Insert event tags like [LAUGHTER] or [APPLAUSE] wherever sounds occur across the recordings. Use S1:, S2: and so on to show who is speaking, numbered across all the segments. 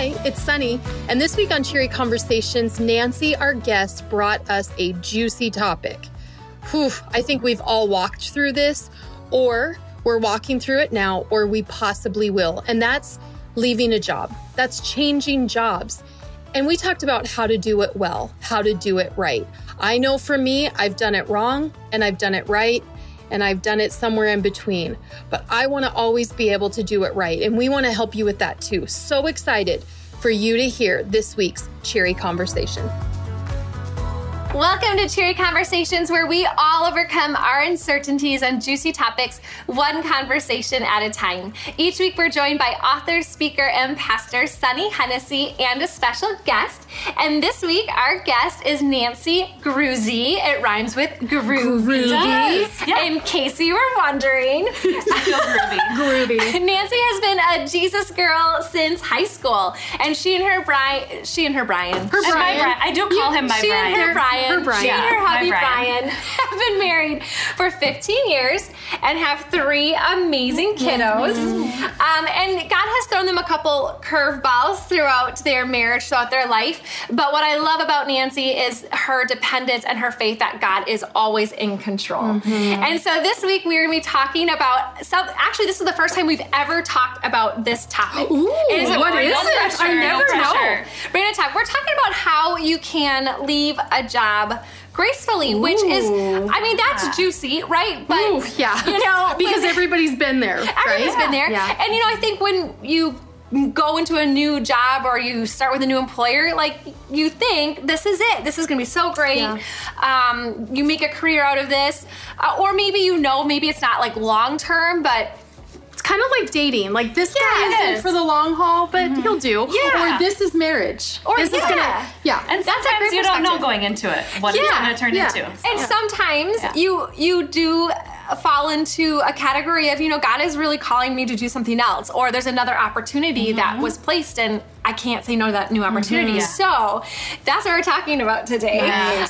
S1: Hi, it's Sunny, and this week on Cheery Conversations, Nancy, our guest, brought us a juicy topic. Whew, I think we've all walked through this, or we're walking through it now, or we possibly will, and that's leaving a job. That's changing jobs. And we talked about how to do it well, how to do it right. I know for me, I've done it wrong and I've done it right and I've done it somewhere in between. But I want to always be able to do it right. And we want to help you with that too. So excited for you to hear this week's Cheery Conversation.
S2: Welcome to Cheery Conversations, where we all overcome our uncertainties on juicy topics, one conversation at a time. Each week, we're joined by author, speaker, and pastor Sunny Hennessy and a special guest. And this week, our guest is Nancy Gruzy. It rhymes with groovy.
S1: Groovy.
S2: In case you were wondering, [LAUGHS]
S1: Groovy. [LAUGHS] groovy.
S2: Nancy has been a Jesus girl since high school, and she and her Brian, she and her Brian,
S1: Her
S3: And my
S1: Brian.
S3: Brian. I do call him my
S2: she
S3: Brian.
S2: and her Brian,
S1: Her Brian.
S2: she and her
S3: Yeah, my
S2: hubby
S3: Brian.
S2: Brian. [LAUGHS] have been married for 15 years and have three amazing kiddos. Um, and God has thrown them a couple curveballs throughout their marriage, throughout their life. But what I love about Nancy is her dependence and her faith that God is always in control. And so this week we're going to be talking about some. Actually, this is the first time we've ever talked about this topic.
S1: Ooh,
S2: It is a
S1: is
S2: no
S1: it?
S2: pressure,
S1: I
S2: no
S1: never know.
S2: pressure. Brandon Talk. We're talking about how you can leave a job gracefully, which is, I mean, that's juicy, right? But
S1: Ooh, yeah.
S2: you know, [LAUGHS]
S1: because everybody's been there. [LAUGHS]
S2: everybody's
S1: right?
S2: been there,
S1: Yeah.
S2: and you know, I think when you go into a new job or you start with a new employer like you think this is it this is going to be so great
S1: Yeah.
S2: um, you make a career out of this uh, or maybe you know maybe it's not like long term but
S1: It's kind of like dating. Like this
S2: Yeah,
S1: guy isn't
S2: is. Mm-hmm.
S1: for the long haul, but he'll do.
S2: Yeah.
S1: Or this is marriage.
S2: Or
S1: this is gonna yeah.
S3: And
S2: That's a
S3: sometimes you don't know going into it what it's going to turn
S1: yeah.
S3: into.
S2: And sometimes
S3: Yeah.
S2: you you do fall into a category of you know God is really calling me to do something else, or there's another opportunity that was placed, and I can't say no to that new opportunity.
S3: Yeah.
S2: So that's what we're talking about today.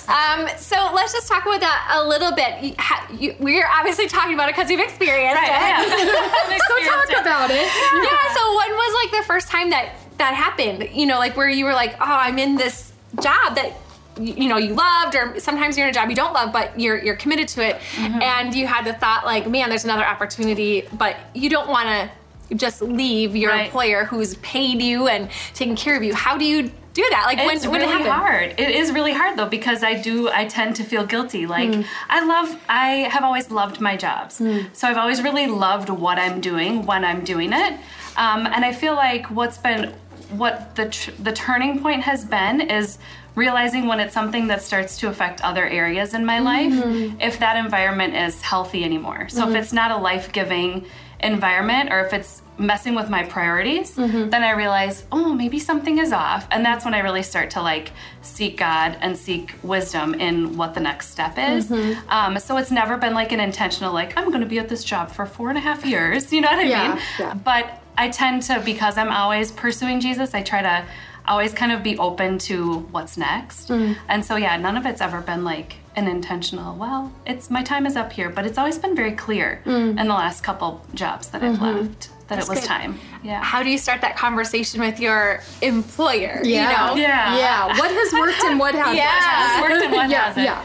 S2: Um, so let's just talk about that a little bit. You you- We're obviously talking about it because you've experienced
S3: Right, [LAUGHS]
S2: it.
S3: yeah.
S1: so talk about it.
S2: yeah. So when was like the first time that that happened? You know, like where you were like, oh, I'm in this job that you know you loved, or sometimes you're in a job you don't love, but you're you're committed to it, and you had the thought like, man, there's another opportunity, but you don't want to just leave your
S3: Right.
S2: employer who's paid you and taken care of you. How do you do that? Like when
S3: it's
S2: when
S3: really
S2: it
S3: hard. It is really hard though because I do. I tend to feel guilty. Like hmm. I love. I have always loved my jobs, hmm. so I've always really loved what I'm doing when I'm doing it. Um, and I feel like what's been what the tr- the turning point has been is realizing when it's something that starts to affect other areas in my life mm-hmm. if that environment is healthy anymore so if mm-hmm. it's not a life-giving environment or if it's messing with my priorities then i realize oh maybe something is off and that's when i really start to like seek god and seek wisdom in what the next step is um, so it's never been like an intentional like i'm going to be at this job for four and a half years [LAUGHS] you know what i
S1: Yeah,
S3: mean
S1: yeah.
S3: but I tend to because I'm always pursuing Jesus. I try to always kind of be open to what's next.
S1: Mm.
S3: And so yeah, none of it's ever been like an intentional. Well, it's my time is up here, but it's always been very clear
S1: Mm.
S3: in the last couple jobs that I've
S1: Mm-hmm.
S3: left that it was
S2: good.
S3: time. Yeah.
S2: How do you start that conversation with your employer?
S1: Yeah.
S2: You know?
S3: Yeah.
S1: Yeah. What has worked and what [LAUGHS] hasn't?
S2: Yeah.
S3: What's worked and what [LAUGHS]
S1: yeah,
S3: hasn't?
S1: yeah.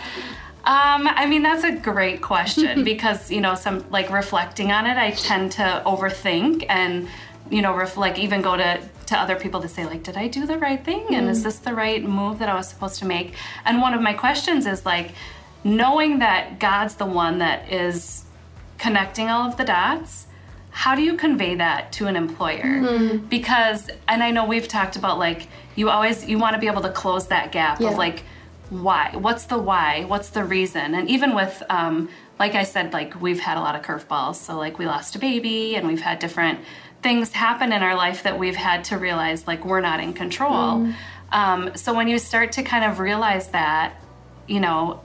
S3: Um, I mean, that's a great question [LAUGHS] because, you know, some like reflecting on it, I tend to overthink and, you know, ref- like even go to, to other people to say, like, did I do the right thing? And is this the right move that I was supposed to make? And one of my questions is like, knowing that God's the one that is connecting all of the dots, how do you convey that to an employer? Because, and I know we've talked about like, you always, you want to be able to close that gap
S1: Yeah.
S3: of like, why what's the why what's the reason and even with um, like i said like we've had a lot of curveballs so like we lost a baby and we've had different things happen in our life that we've had to realize like we're not in control. Mm-hmm. Um, so when you start to kind of realize that you know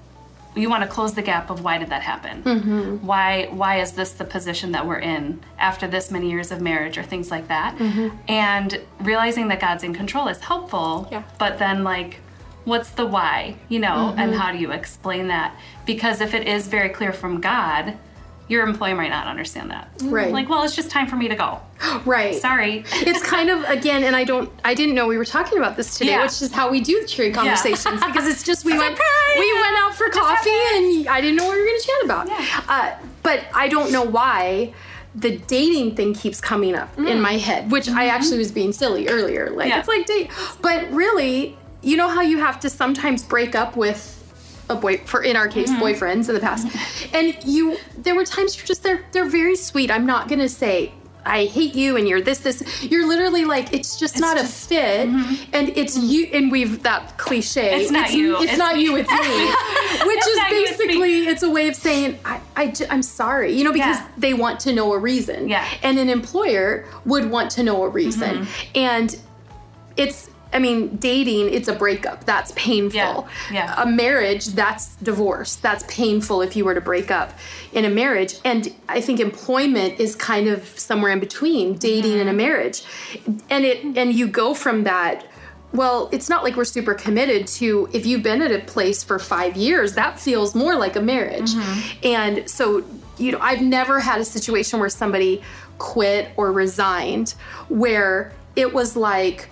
S3: you want to close the gap of why did that happen? Mm-hmm. Why why is this the position that we're in after this many years of marriage or things like that? Mm-hmm. And realizing that god's in control is helpful
S2: Yeah.
S3: but then like what's the why you know and how do you explain that? Because if it is very clear from god your employer might not understand that.
S1: Right.
S3: Like, well, it's just time for me to go. [GASPS]
S1: right.
S3: Sorry.
S1: it's kind of again, and I don't, I didn't know we were talking about this today,
S3: Yeah.
S1: which is how we do cheery conversations yeah. because it's just [LAUGHS] we went,
S3: Surprise!
S1: we went out for coffee, and I didn't know what we were going to chat about.
S3: Yeah.
S1: Uh, but I don't know why the dating thing keeps coming up in my head, which I actually was being silly earlier. Like
S3: Mm. Mm-hmm. Yeah.
S1: it's like date, but really, you know how you have to sometimes break up with. A boy, for in our case,
S3: Mm-hmm.
S1: boyfriends in the past, and you. There were times you're just they're they're very sweet. I'm not gonna say I hate you and you're this this. You're literally like it's just not a fit, and it's you. And we've that cliche.
S3: Mm-hmm. It's not you,
S1: It's,
S3: it's
S1: not
S3: me.
S1: you. It's me. [LAUGHS] Which
S3: It's
S1: is
S3: not you, it's
S1: basically it's a way of saying I, I am sorry. You know because
S3: Yeah.
S1: they want to know a reason.
S3: Yeah.
S1: And an employer would want to know a reason,
S3: Mm-hmm.
S1: and it's. I mean, dating, it's a breakup. That's painful.
S3: Yeah, yeah.
S1: A marriage, that's divorce. That's painful if you were to break up in a marriage. And I think employment is kind of somewhere in between dating and a mm-hmm. marriage. And it and you go from that well, it's not like we're super committed to if you've been at a place for 5 years, that feels more like a marriage. Mm-hmm. And so, you know, I've never had a situation where somebody quit or resigned where it was like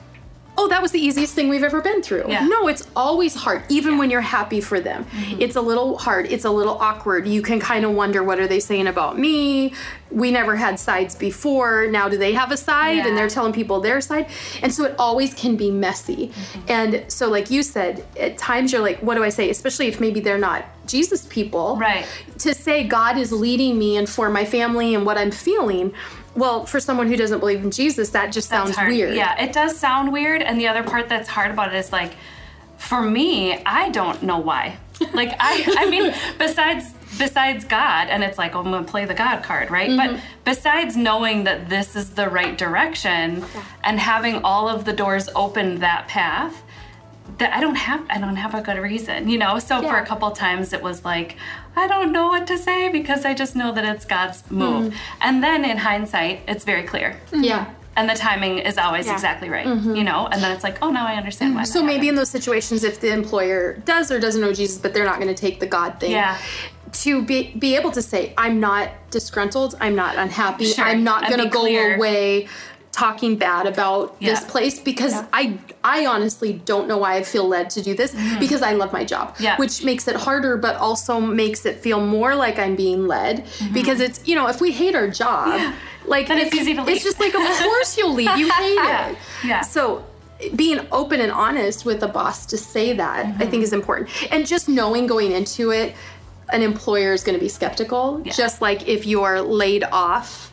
S1: oh, that was the easiest thing we've ever been through.
S3: Yeah.
S1: No, it's always hard, even when you're happy for them. Mm-hmm. It's a little hard. It's a little awkward. You can kind of wonder, what are they saying about me? We never had sides before. Now, do they have a side?
S3: Yeah.
S1: And they're telling people their side. And so it always can be messy. Mm-hmm. And so, like you said, at times you're like, what do I say? Especially if maybe they're not Jesus people.
S3: Right.
S1: To say God is leading me and for my family and what I'm feeling. Well, for someone who doesn't believe in Jesus, that just
S3: That's
S1: sounds
S3: hard.
S1: weird.
S3: Yeah, it does sound weird. And the other part that's hard about it is like, for me, I don't know why. [LAUGHS] Like I, I mean, besides besides God, and it's like oh, I'm gonna play the God card, right?
S1: Mm-hmm.
S3: But besides knowing that this is the right direction and having all of the doors open that path, that I don't have I don't have a good reason, you know. So for a couple times it was like I don't know what to say because I just know that it's God's move.
S1: Mm.
S3: And then in hindsight, it's very clear
S1: Yeah.
S3: and the timing is always
S2: Yeah.
S3: exactly right you know and then it's like oh now i understand why
S1: Mm-hmm. So maybe in those situations, if the employer does or doesn't know Jesus, but they're not going to take the God thing,
S3: Yeah.
S1: to be be able to say, "I'm not disgruntled. I'm not unhappy.
S3: Sure.
S1: I'm not going to go away." Talking bad about this place because I I honestly don't know why I feel led to do this because I love my job
S3: Mm-hmm. Yeah.
S1: which makes it harder but also makes it feel more like I'm being led
S3: Mm-hmm.
S1: because it's you know if we hate our job like
S3: Then it's easy to leave.
S1: it's just like of course you'll leave you hate [LAUGHS] it
S3: Yeah.
S1: so being open and honest with a boss to say that I
S3: Mm-hmm.
S1: think is important. And just knowing going into it, an employer is going to be skeptical.
S3: Yeah.
S1: Just like if you're laid off.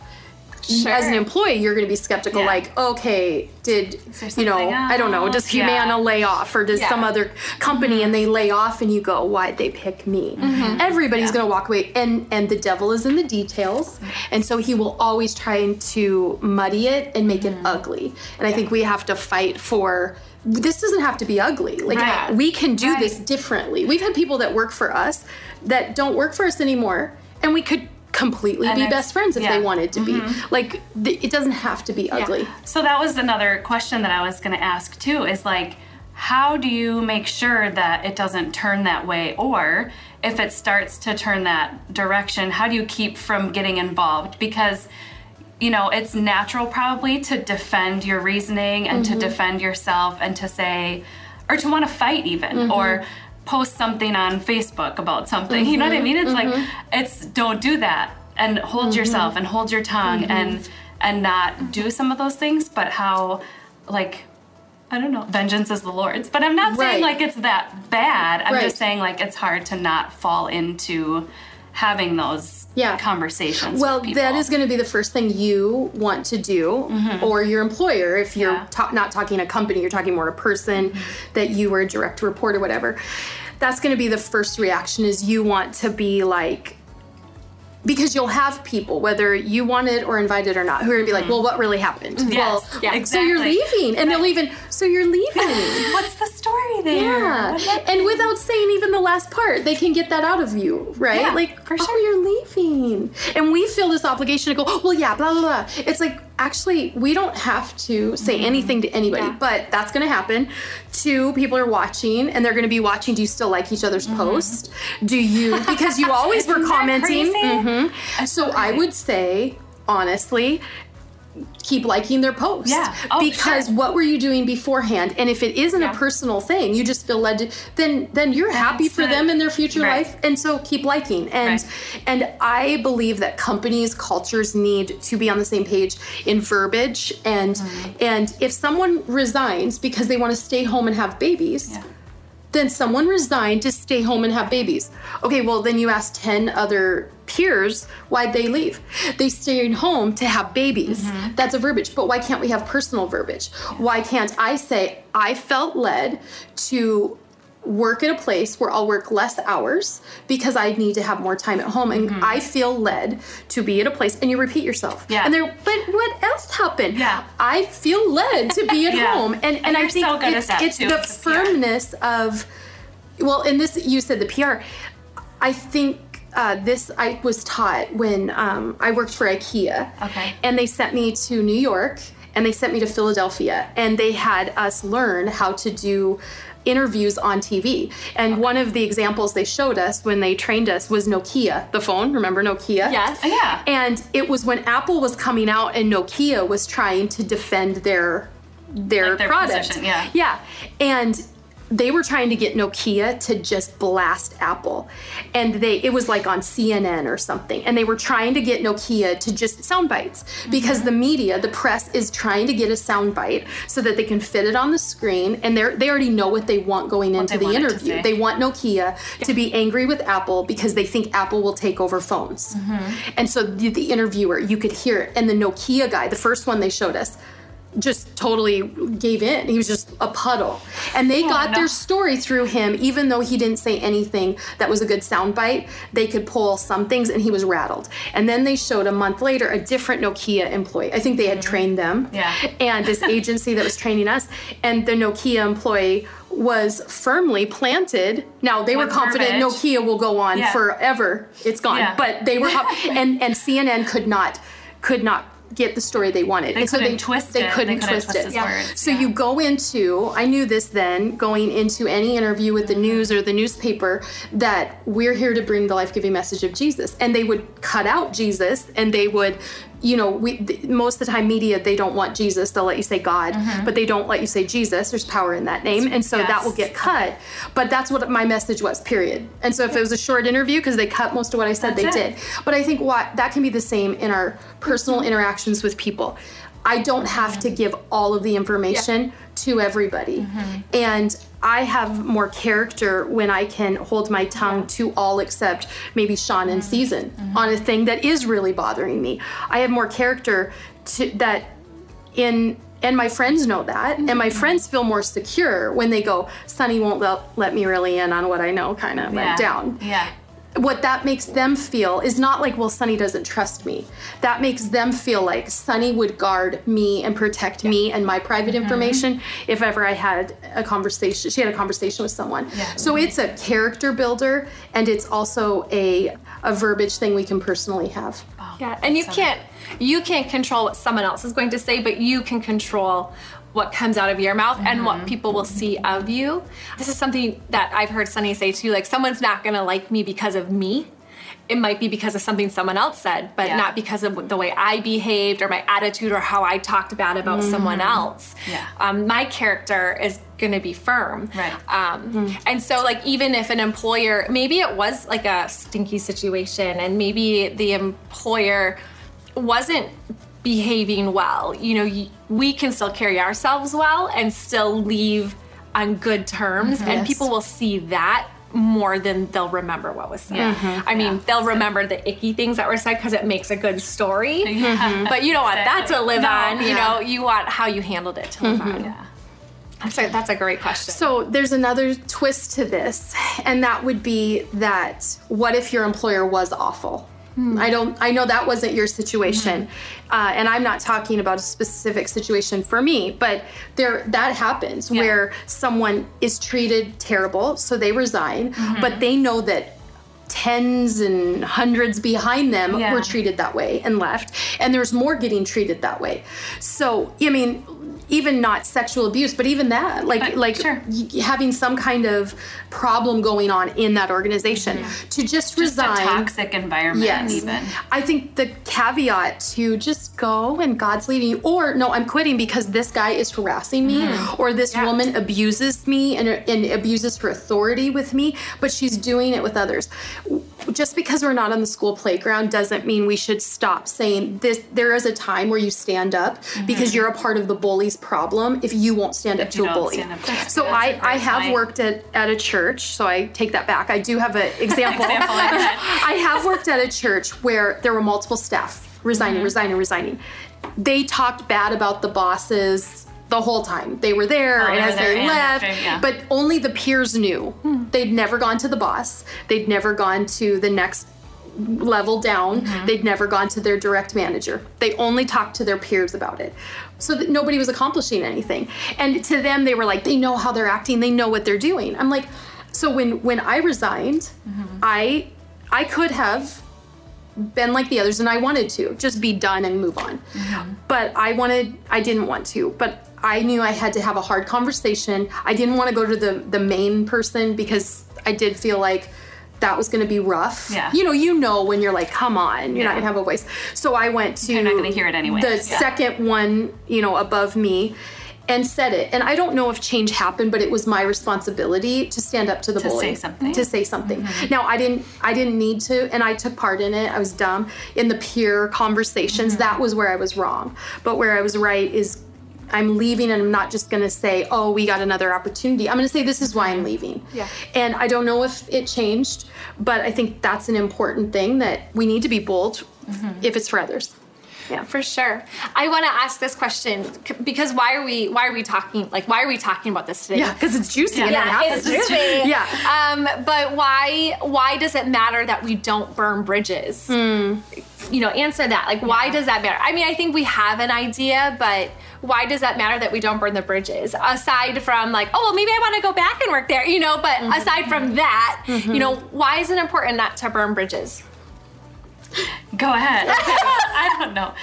S1: As an employee, you're going to be skeptical.
S3: Yeah.
S1: Like, okay, did you know?
S3: something
S1: I don't know. Does
S3: else?
S1: Humana
S3: Yeah.
S1: lay off, or does
S2: Yeah.
S1: some other company and mm-hmm. they lay off, and you go, why'd they pick me? Mm-hmm. Everybody's going to walk away, and and the devil is in the details, and so he will always try to muddy it and make it mm-hmm. ugly. And I think we have to fight for. This doesn't have to be ugly. Like
S3: Right.
S1: we can do
S3: Right.
S1: this differently. We've had people that work for us that don't work for us anymore, and we could completely
S3: And
S1: be best friends if
S3: yeah. Mm-hmm.
S1: they wanted to be. Like th- it doesn't have to be ugly.
S3: so that was another question that i was going to ask too is like how do you make sure that it doesn't turn that way or if it starts to turn that direction how do you keep from getting involved because you know it's natural probably to defend your reasoning and to defend yourself and to say or to want to fight even or post something on facebook about something you know what i mm-hmm, mean it's like mm-hmm. it's don't do that and hold mm-hmm. yourself and hold your tongue and and not do some of those things but how like I don't know. Vengeance is the Lord's. But I'm not saying like it's that bad. I'm
S1: Right.
S3: just saying like it's hard to not fall into having those
S1: Yeah.
S3: conversations.
S1: Well, that is going to be the first thing you want to do, mm-hmm. or your employer. If you're
S3: Yeah.
S1: ta- not talking a company, you're talking more a person mm-hmm. that you were a direct report or whatever. That's going to be the first reaction. Is you want to be like. Because you'll have people, whether you want it or invited or not, who are gonna be like, mm-hmm. "Well, what really happened?"
S3: Yes,
S1: well,
S3: yeah,
S1: so you're leaving, and they'll even, so you're leaving. [LAUGHS]
S3: What's the story there?
S1: Yeah, and without saying even the last part, they can get that out of you, right?
S3: Yeah,
S1: like,
S3: for
S1: oh,
S3: sure.
S1: you're leaving, and we feel this obligation to go. Well, yeah, blah blah blah. It's like actually, we don't have to say anything to anybody,
S2: Yeah.
S1: but that's going to happen. Two people are watching, and they're going to be watching. Do you still like each other's posts? Do you? [LAUGHS] Because you always were commenting. Mhm. So
S3: so
S1: I would say, honestly, keep liking their posts.
S3: Yeah. Oh,
S1: because
S3: sure.
S1: what were you doing beforehand? And if it isn't
S2: Yeah.
S1: a personal thing, you just feel led to, then then you're happy for
S3: the-
S1: them in their future
S3: Right.
S1: life. And so keep liking. And
S3: Right.
S1: and I believe that companies, cultures need to be on the same page in verbiage. And
S3: Mm-hmm.
S1: and if someone resigns because they want to stay home and have babies,
S3: Yeah.
S1: Then someone resigned to stay home and have babies. Okay, well then you ask 10 other peers why'd they leave. They stayed home to have babies.
S3: Mm-hmm.
S1: That's a verbiage. But why can't we have personal verbiage? Why can't I say I felt led to work at a place where I'll work less hours because I need to have more time at home and I feel led to be at a place and you repeat yourself.
S3: Mm-hmm. Yeah.
S1: And there but what else happened?
S3: Yeah.
S1: I feel led to be at [LAUGHS]
S3: Yeah.
S1: home and and,
S3: And
S1: I think
S3: so
S1: it's, it's
S3: too,
S1: the
S3: with the PR.
S1: firmness of well in this you said the pr i think uh, this i was taught when um, i worked for ikea
S3: Okay.
S1: and they sent me to new york and they sent me to philadelphia and they had us learn how to do interviews on tv and one of the examples they showed us when they trained us was nokia the phone remember nokia
S2: Yes.
S3: Oh, yeah.
S1: and it was when Apple was coming out and Nokia was trying to defend their their,
S3: Like their
S1: product.
S3: position, yeah.
S1: Yeah. And they were trying to get Nokia to just blast Apple. And they it was like on CNN or something. And they were trying to get Nokia to just sound bites because
S3: Mm-hmm.
S1: the media, the press is trying to get a sound bite so that they can fit it on the screen and they they already know what they want going into the
S3: want it to
S1: interview. They want Nokia to be angry with Apple because they think Apple will take over phones.
S3: Mm-hmm.
S1: And so the, the interviewer, you could hear it. And the Nokia guy, the first one they showed us, just totally gave in. He was just a puddle. And they got
S3: no.
S1: their story through him, even though he didn't say anything that was a good soundbite. They could pull some things and he was rattled. And then they showed a month later a different Nokia employee. I think they had mm-hmm. trained them.
S3: Yeah.
S1: And this [LAUGHS] agency that was training us. And the Nokia employee was firmly planted. Now they were confident
S3: verbiage.
S1: Nokia will go on
S3: Yeah.
S1: forever. It's gone.
S3: Yeah.
S1: But they were [LAUGHS] and and CNN could not could not get the story they wanted.
S3: They
S1: and so they
S3: twist
S1: they
S3: it.
S1: Couldn't
S3: couldn't
S1: twist
S3: twist
S1: it.
S3: his words,
S1: So
S3: yeah.
S1: you go into I knew this then going into any interview with the news or the newspaper that we're here to bring the life-giving message of Jesus and they would cut out Jesus and they would you know we th- most of the time media they don't want Jesus. They'll let you say God
S3: Mm-hmm.
S1: but they don't let you say Jesus. There's power in that name. And so that will get cut. But that's what my message was period. And so if it was a short interview because they cut most of what I said
S3: That's
S1: they
S3: it.
S1: did but I think what that can be the same in our personal interactions with people. I don't have to give all of the information to everybody. And I have more character when I can hold my tongue to all except maybe Sean and mm-hmm. Season mm-hmm. on a thing that is really bothering me. I have more character to that in and my friends know that and my mm-hmm. friends feel more secure when they go sunny won't let, let me really in on what i know kind of
S3: Yeah.
S1: went down
S3: Yeah.
S1: What that makes them feel is not like, well, Sunny doesn't trust me. That makes them feel like Sunny would guard me and protect me and my private
S3: Mm-hmm.
S1: information if ever I had a conversation. She had a conversation with someone.
S3: Yeah.
S1: So it's a character builder and it's also a a verbiage thing we can personally have.
S2: Yeah, and you can't you can't control what someone else is going to say, but you can control what comes out of your mouth and
S1: Mm-hmm.
S2: what people will see of you. This is something that I've heard Sunny say too. Like someone's not going to like me because of me. It might be because of something someone else said, but
S3: Yeah.
S2: not because of the way I behaved or my attitude or how I talked bad about someone else.
S3: Mm-hmm. Yeah.
S2: Um, my character is going to be firm.
S3: Right.
S2: Um, And so, like, even if an employer, maybe it was like a stinky situation, and maybe the employer wasn't behaving well, you know, we can still carry ourselves well and still leave on good terms, mm-hmm. and
S1: Yes.
S2: people will see that more than they'll remember what was said. Mm-hmm. I mean, they'll remember the icky things that were said because it makes a good story.
S3: Yeah. Mm-hmm.
S2: But you don't want that to live
S3: No.
S2: on. You know, you want how you handled it to live on. Yeah. That's a, that's a great question.
S1: So there's another twist to this, and that would be that what if your employer was awful? Hmm. I don't. I know that wasn't your situation, hmm. uh, and I'm not talking about a specific situation for me, but there that happens where someone is treated terrible, so they resign, mm-hmm. but they know that tens and hundreds behind them
S3: Yeah.
S1: were treated that way and left and there's more getting treated that way. So i mean even not sexual abuse but even that like
S3: But,
S1: like
S3: sure.
S1: y- having some kind of problem going on in that organization to just,
S3: Just a
S1: resign
S3: toxic environment,
S1: Yes.
S3: even.
S1: I think the caveat to just go and God's leading you, or no, I'm quitting because this guy is harassing me, mm-hmm. or this
S3: Yeah.
S1: woman abuses me and, and abuses her authority with me, but she's doing it with others. Just because we're not on the school playground doesn't mean we should stop saying this. There is a time where you stand up because mm-hmm. you're a part of the bully's problem if you won't stand up
S3: If
S1: to
S3: you
S1: a bully.
S3: up to.
S1: So I, I have
S3: point.
S1: worked at, at a church, so I take that back. I do have an [LAUGHS] example.
S3: Example. [LAUGHS]
S1: I have worked at a church where there were multiple staff resigning,
S3: Mm-hmm.
S1: resigning, resigning. They talked bad about the bosses the whole time. They were there
S3: Oh,
S1: and as they left,
S3: after, yeah.
S1: but only the peers knew. They'd never gone to the boss. They'd never gone to the next level down.
S3: Mm-hmm.
S1: They'd never gone to their direct manager. They only talked to their peers about it. So that nobody was accomplishing anything. And to them they were like they know how they're acting, they know what they're doing. I'm like so when when I resigned,
S3: Mm-hmm.
S1: I I could have been like the others and I wanted to just be done and move on. But I wanted I didn't want to. But I knew I had to have a hard conversation. I didn't want to go to the the main person because I did feel like that was going to be rough.
S3: Yeah.
S1: You know, you know when you're like, come on, you're not going to have a voice. So I went to
S3: You're not gonna hear it anyways.
S1: The
S3: Yeah.
S1: second one, you know, above me and said it. And I don't know if change happened, but it was my responsibility to stand up to the
S3: To
S1: bully.
S3: say something.
S1: To say something. Mm-hmm. Now I didn't I didn't need to and I took part in it. I was dumb in the peer conversations. Mm-hmm. That was where I was wrong. But where I was right is I'm leaving and I'm not just going to say, "Oh, we got another opportunity." I'm going to say this is why I'm leaving.
S2: Yeah.
S1: And I don't know if it changed, but I think that's an important thing that we need to be bold mm-hmm. if it's for others. Yeah.
S2: For sure. I want to ask this question because why are we why are we talking like why are we talking about this today?
S1: Yeah, because it's juicy and it
S2: Yeah,
S1: happens.
S2: it's juicy. [LAUGHS]
S1: Yeah.
S2: Um, but why why does it matter that we don't burn bridges?
S1: Hmm.
S2: You know, answer that. Like, why does that matter? I mean, I think we have an idea, but why does that matter that we don't burn the bridges? Aside from like, oh well, maybe I want to go back and work there, you know. But
S1: Mm-hmm.
S2: aside from that, you know, why is it important not to burn bridges?
S3: Go ahead. [LAUGHS] [LAUGHS] I don't know.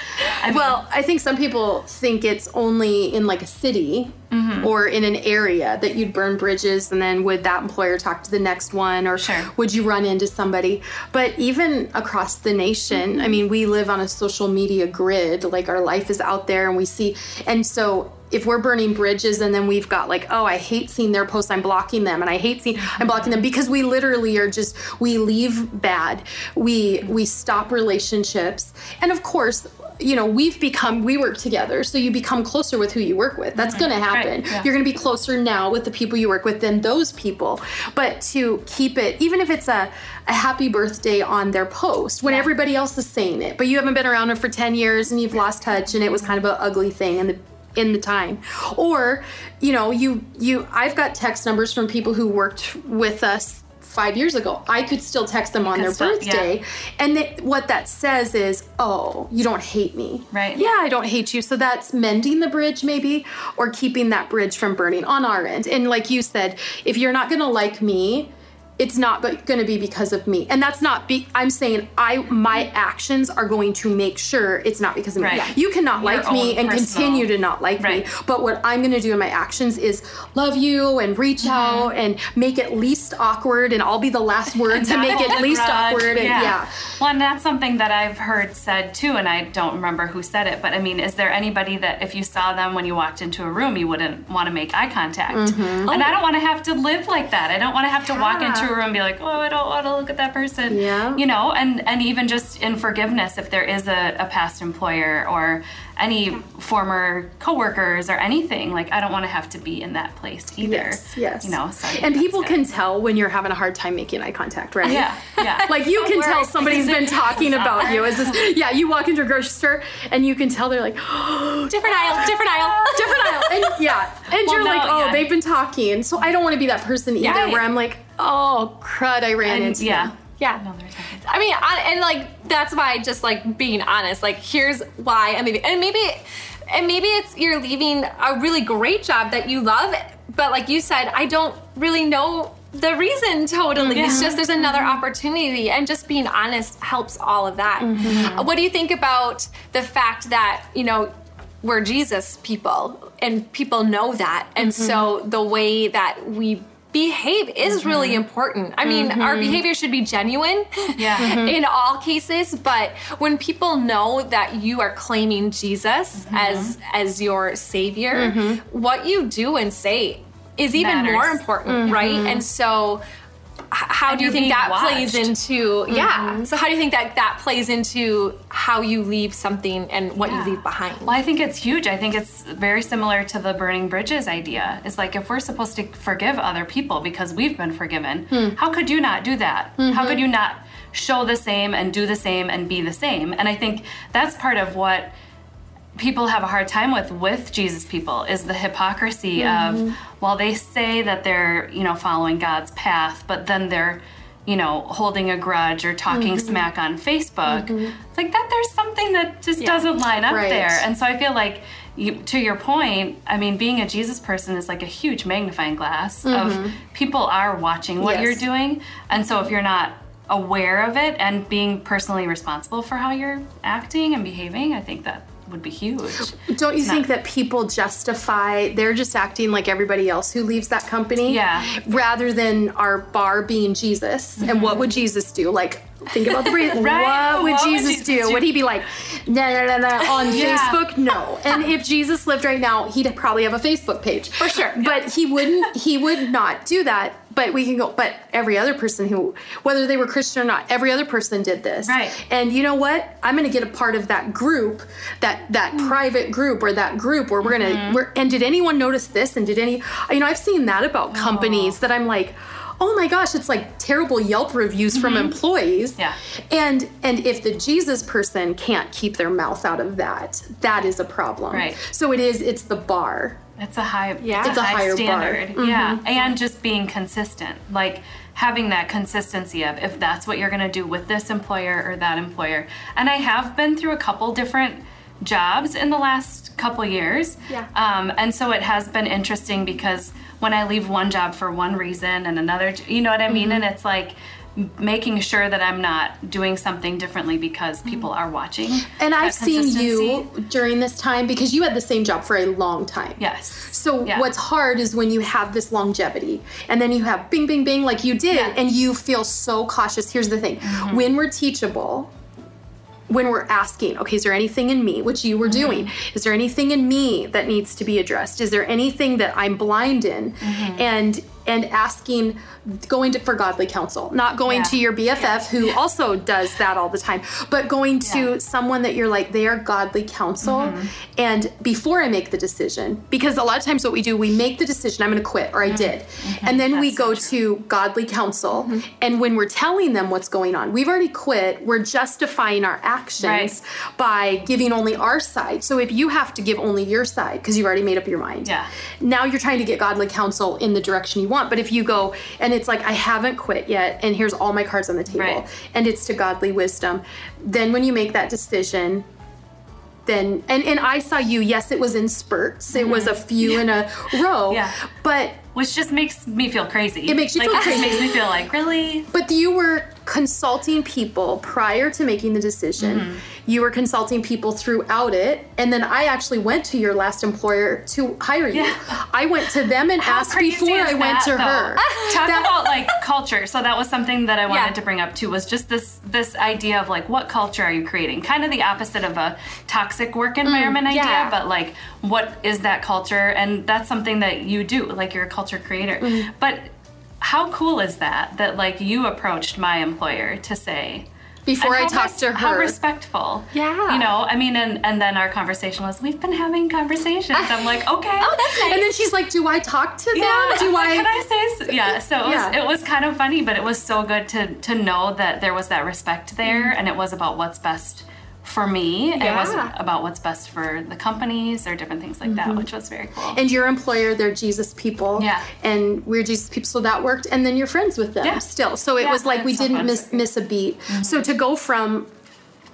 S3: I mean,
S1: Well, I think some people think it's only in like a city mm-hmm. or in an area that you'd burn bridges and then would that employer talk to the next one or
S3: Sure.
S1: would you run into somebody? But even across the nation, I mm-hmm. mean, we live on a social media grid, like our life is out there and we see and so if we're burning bridges and then we've got like, oh, I hate seeing their posts, I'm blocking them, and I hate seeing, I'm blocking them because we literally are just we leave bad, we we stop relationships, and of course, you know, we've become we work together, so you become closer with who you work with. That's going to happen.
S3: Right, yeah.
S1: You're going to be closer now with the people you work with than those people. But to keep it, even if it's a a happy birthday on their post when everybody else is saying it, but you haven't been around them for 10 years and you've lost touch and it was kind of an ugly thing in the in the time. Or you know you you i've got text numbers from people who worked with us five years ago. I could still text them on their
S3: still- yeah.
S1: birthday. And th- what that says is oh you don't hate me.
S3: Right.
S1: yeah i don't hate you. So that's mending the bridge maybe or keeping that bridge from burning on our end. And like you said if you're not gonna like me it's not going to be because of me and that's not be i'm saying i my actions are going to make sure it's not because of me
S3: Right. Yeah.
S1: you cannot
S3: Your
S1: like me and
S3: personal-
S1: continue to not like
S3: Right.
S1: me but what i'm going to do in my actions is love you and reach out and make it least awkward and i'll be the last word to make it [LAUGHS] least awkward and yeah,
S3: Well, and that's something that I've heard said too, and I don't remember who said it, but I mean, is there anybody that if you saw them when you walked into a room, you wouldn't want to make eye contact?
S1: Mm-hmm.
S3: And I don't want to have to live like that. I don't want to have to walk
S2: Yeah.
S3: Into a room and be like, oh, I don't want to look at that person.
S1: Yeah.
S3: You know, and and even just in forgiveness, if there is a, a past employer or any former coworkers or anything, like I don't want to have to be in that place either.
S1: yes yes
S3: You know, so
S1: and people can tell when you're having a hard time making eye contact right
S3: Yeah, yeah. [LAUGHS]
S1: like you can tell somebody's been talking about you. Is this, yeah, you walk into a grocery store and you can tell they're like, [GASPS]
S2: Different aisle, different aisle. [LAUGHS]
S1: different aisle. And yeah, and
S3: Well,
S1: you're like, oh,
S3: yeah.
S1: they've been talking. So I don't want to be that person either
S3: Right.
S1: where I'm like, oh, crud, I ran
S3: and
S1: into
S3: yeah.
S1: them.
S2: Yeah.
S3: No, there's nothing.
S2: I mean, on, and like that's why just like being honest. Like here's why I'm leaving, and maybe, and maybe it's you're leaving a really great job that you love, but like you said, I don't really know the reason totally. It's just there's another opportunity, and just being honest helps all of that. Uh, What do you think about the fact that you know we're Jesus people, and people know that, and so the way that we behave is really mm-hmm. important. I mean, our mm-hmm. behavior should be genuine
S3: Yeah. [LAUGHS]
S2: in all cases, but when people know that you are claiming Jesus mm-hmm. as as your savior, what you do and say is even
S3: Matters.
S2: more important, right? And so how do you think that
S3: watched.
S2: plays into mm-hmm. yeah so how do you think that that plays into how you leave something and what
S3: Yeah.
S2: you leave behind
S3: Well, I think it's huge. I think it's very similar to the burning bridges idea. It's like if we're supposed to forgive other people because we've been forgiven, hmm. how could you not do that? How could mm-hmm. you not show the same and do the same and be the same? And I think that's part of what people have a hard time with with Jesus people is the hypocrisy of mm-hmm. while they say that they're, you know, following God's path, but then they're you know, holding a grudge or talking mm-hmm. smack on Facebook. Mm-hmm. It's like that there's something that just doesn't line up
S1: Right.
S3: there. And so I feel like you, to your point, I mean, being a Jesus person is like a huge magnifying glass of people are watching what
S1: Yes.
S3: you're doing. And so if you're not aware of it and being personally responsible for how you're acting and behaving, I think that would be huge.
S1: Don't you think that people justify they're just acting like everybody else who leaves that company?
S3: Yeah.
S1: Rather than our bar being Jesus. And mm-hmm. what would Jesus do? Like think about the. [LAUGHS]
S3: Right.
S1: What would
S3: What would
S1: Jesus,
S3: Jesus
S1: do?
S3: do?
S1: Would he be like nah, nah, nah, nah, on
S3: Yeah.
S1: Facebook? No. [LAUGHS] And if Jesus lived right now, he'd probably have a Facebook page.
S2: For sure.
S1: But he wouldn't he would not do that. But we can go but every other person who whether they were Christian or not, every other person did this.
S3: Right.
S1: And you know what? I'm going to get a part of that group, that that mm. private group or that group where we're going to. Mm-hmm. We're, and did anyone notice this? And did any? You know, I've seen that about oh. companies that I'm like. Oh my gosh, it's like terrible Yelp reviews from mm-hmm. employees.
S3: Yeah.
S1: And and if the Jesus person can't keep their mouth out of that, that is a problem.
S3: Right.
S1: So it is it's the bar.
S3: It's a high,
S2: Yeah.
S3: it's,
S2: It's
S3: a
S1: a
S3: high
S1: higher bar.
S3: standard. Yeah, and just being consistent, like having that consistency of if that's what you're going to do with this employer or that employer. And I have been through a couple different jobs in the last couple years.
S2: Yeah.
S3: Um, and so it has been interesting because when I leave one job for one reason and another, you know what I mean? And it's like m- making sure that I'm not doing something differently because people are watching.
S1: And I've seen you during this time because you had the same job for a long time.
S3: Yes.
S1: So
S3: Yeah.
S1: what's hard is when you have this longevity and then you have bing bing bing like you did
S3: Yeah. Mm-hmm.
S1: and you feel so cautious. Here's the thing. When we're teachable, when we're asking, okay, is there anything in me, which you were
S3: Mm-hmm.
S1: doing? Is there anything in me that needs to be addressed? Is there anything that I'm blind in?
S3: Mm-hmm.
S1: And and asking going to for godly counsel, not going
S3: Yeah.
S1: to your BFF who also does that all the time, but going to
S3: Yeah.
S1: someone that you're like they are godly counsel. Mm-hmm. And before I make the decision because a lot of times what we do we make the decision I'm going to quit or I mm-hmm. did. Mm-hmm. And then we
S3: That's so
S1: go
S3: true.
S1: to godly counsel. And when we're telling them what's going on we've already quit we're justifying our actions
S3: Right.
S1: by giving only our side. So if you have to give only your side because you've already made up your mind
S3: Yeah.
S1: now you're trying to get godly counsel in the direction you want. But if you go and it's like I haven't quit yet and here's all my cards on the table
S3: Right.
S1: and it's to godly wisdom then when you make that decision then and and I saw you yes it was in spurts it was a few in a row
S3: Mm-hmm. Yeah.
S1: but
S3: which just makes me feel crazy.
S1: It makes you
S3: like,
S1: feel
S3: it
S1: crazy.
S3: makes me feel like really.
S1: But you were consulting people prior to making the decision.
S3: Mm-hmm.
S1: You were consulting people throughout it. And then I actually went to your last employer to hire you.
S3: Yeah.
S1: I went to them and
S3: How
S1: asked before I went to
S3: though?
S1: her. [LAUGHS]
S3: Talk
S1: That-
S3: about like culture. So that was something that I wanted
S2: Yeah.
S3: to bring up too. Was just this this idea of like what culture are you creating? Kind of the opposite of a toxic work environment idea,
S2: yeah.
S3: but like what is that culture? And that's something that you do. Like you're a culture creator. But how cool is that? That like you approached my employer to say.
S1: Before I talked
S3: res-
S1: to her.
S3: How respectful.
S2: Yeah.
S3: You know, I mean, and, and then our conversation was, we've been having conversations. I'm like, [LAUGHS] okay.
S2: Oh, that's nice.
S1: And then she's like, Do I talk to them?
S3: Yeah,
S1: Do
S3: like, [LAUGHS] Can I say? So? [LAUGHS] Yeah. So it was,
S1: Yeah.
S3: it was kind of funny, but it was so good to to know that there was that respect there,
S1: Mm-hmm.
S3: and it was about what's best for me. It wasn't about what's best for the companies or different things like
S1: Mm-hmm.
S3: that, which was very cool.
S1: and your employer, they're Jesus people.
S3: Yeah.
S1: And we're Jesus people, so that worked. And then you're friends with them
S3: Yeah.
S1: still. So it
S3: Yeah,
S1: was like we
S3: so
S1: didn't
S3: fun.
S1: miss miss a beat. So to go from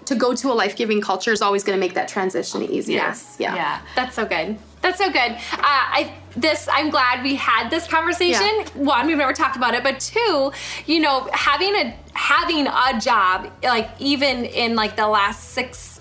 S1: to go to a life giving culture is always going to make that transition easier.
S2: Yes.
S1: Yeah.
S3: yeah.
S2: That's so good. That's That's so good. Uh, I this I'm glad we had this conversation.
S1: Yeah.
S2: One, we've never talked about it, but two, you know, having a having a job, like even in like the last six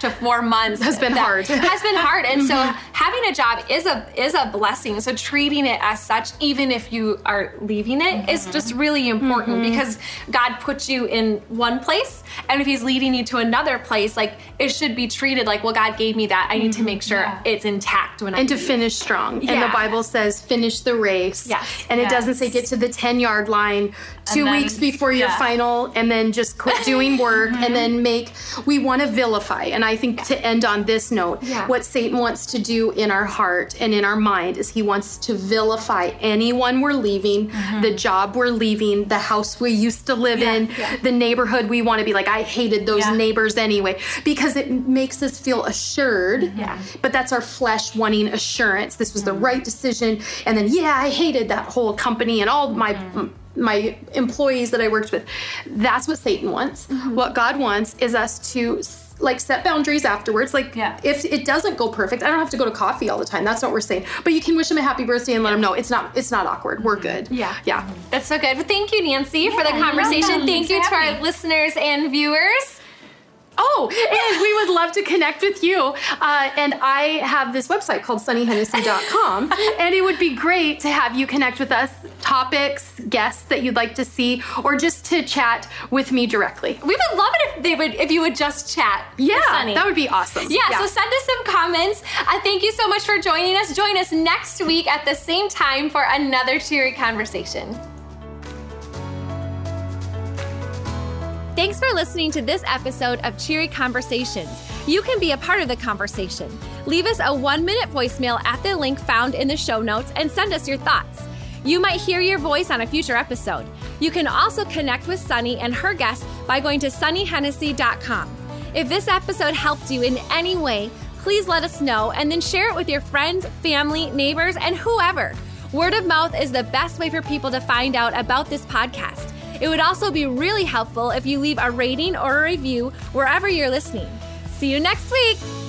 S2: to four months
S1: Has been hard. [LAUGHS]
S2: has been hard, and so mm-hmm. having a job is a is a blessing. So treating it as such, even if you are leaving it, is mm-hmm. just really important mm-hmm. because God puts you in one place, and if He's leading you to another place, like it should be treated like, well, God gave me that. I need to make sure
S3: Yeah.
S2: it's intact when I
S1: and to
S2: leave.
S1: finish strong. And the Bible says, finish the race.
S2: Yes.
S1: And it doesn't say get to the 10 yard line two
S3: then-
S1: weeks before your
S3: yeah.
S1: final and then just quit doing work [LAUGHS] and then make, we want to vilify. And I think to end on this note,
S2: Yeah.
S1: what Satan wants to do in our heart and in our mind is he wants to vilify anyone we're leaving, mm-hmm. the job we're leaving, the house we used to live in, the neighborhood we want to be like, I hated those
S3: Yeah.
S1: neighbors anyway, because it makes us feel assured.
S2: Yeah.
S1: But that's our flesh wanting assurance. This was the mm-hmm. right decision. And then, yeah, I hated that whole company and all my mm-hmm. my employees that I worked with. That's what Satan wants. What God wants is us to like set boundaries afterwards. Like
S3: Yeah.
S1: if it doesn't go perfect, I don't have to go to coffee all the time. That's not what we're saying. But you can wish him a happy birthday and let him know it's not it's not awkward. We're good.
S2: Yeah.
S1: Yeah.
S2: That's so good. Well, thank you, Nancy, for the conversation. Thank you to
S3: for
S2: our listeners and viewers.
S1: Oh, and we would love to connect with you. Uh, and I have this website called sunnyhennessy.com. [LAUGHS] and it would be great to have you connect with us, topics, guests that you'd like to see, or just to chat with me directly.
S2: We would love it if they would if you would just chat. with
S1: Yeah,
S2: Sunny.
S1: that would be awesome.
S2: Yeah, so send us some comments. Uh, thank you so much for joining us. Join us next week at the same time for another cheery conversation. Thanks for listening to this episode of Cheery Conversations. You can be a part of the conversation. Leave us a one minute voicemail at the link found in the show notes and send us your thoughts. You might hear your voice on a future episode. You can also connect with Sunny and her guests by going to sunnyhennessy.com. If this episode helped you in any way, please let us know and then share it with your friends, family, neighbors, and whoever. Word of mouth is the best way for people to find out about this podcast. It would also be really helpful if you leave a rating or a review wherever you're listening. See you next week.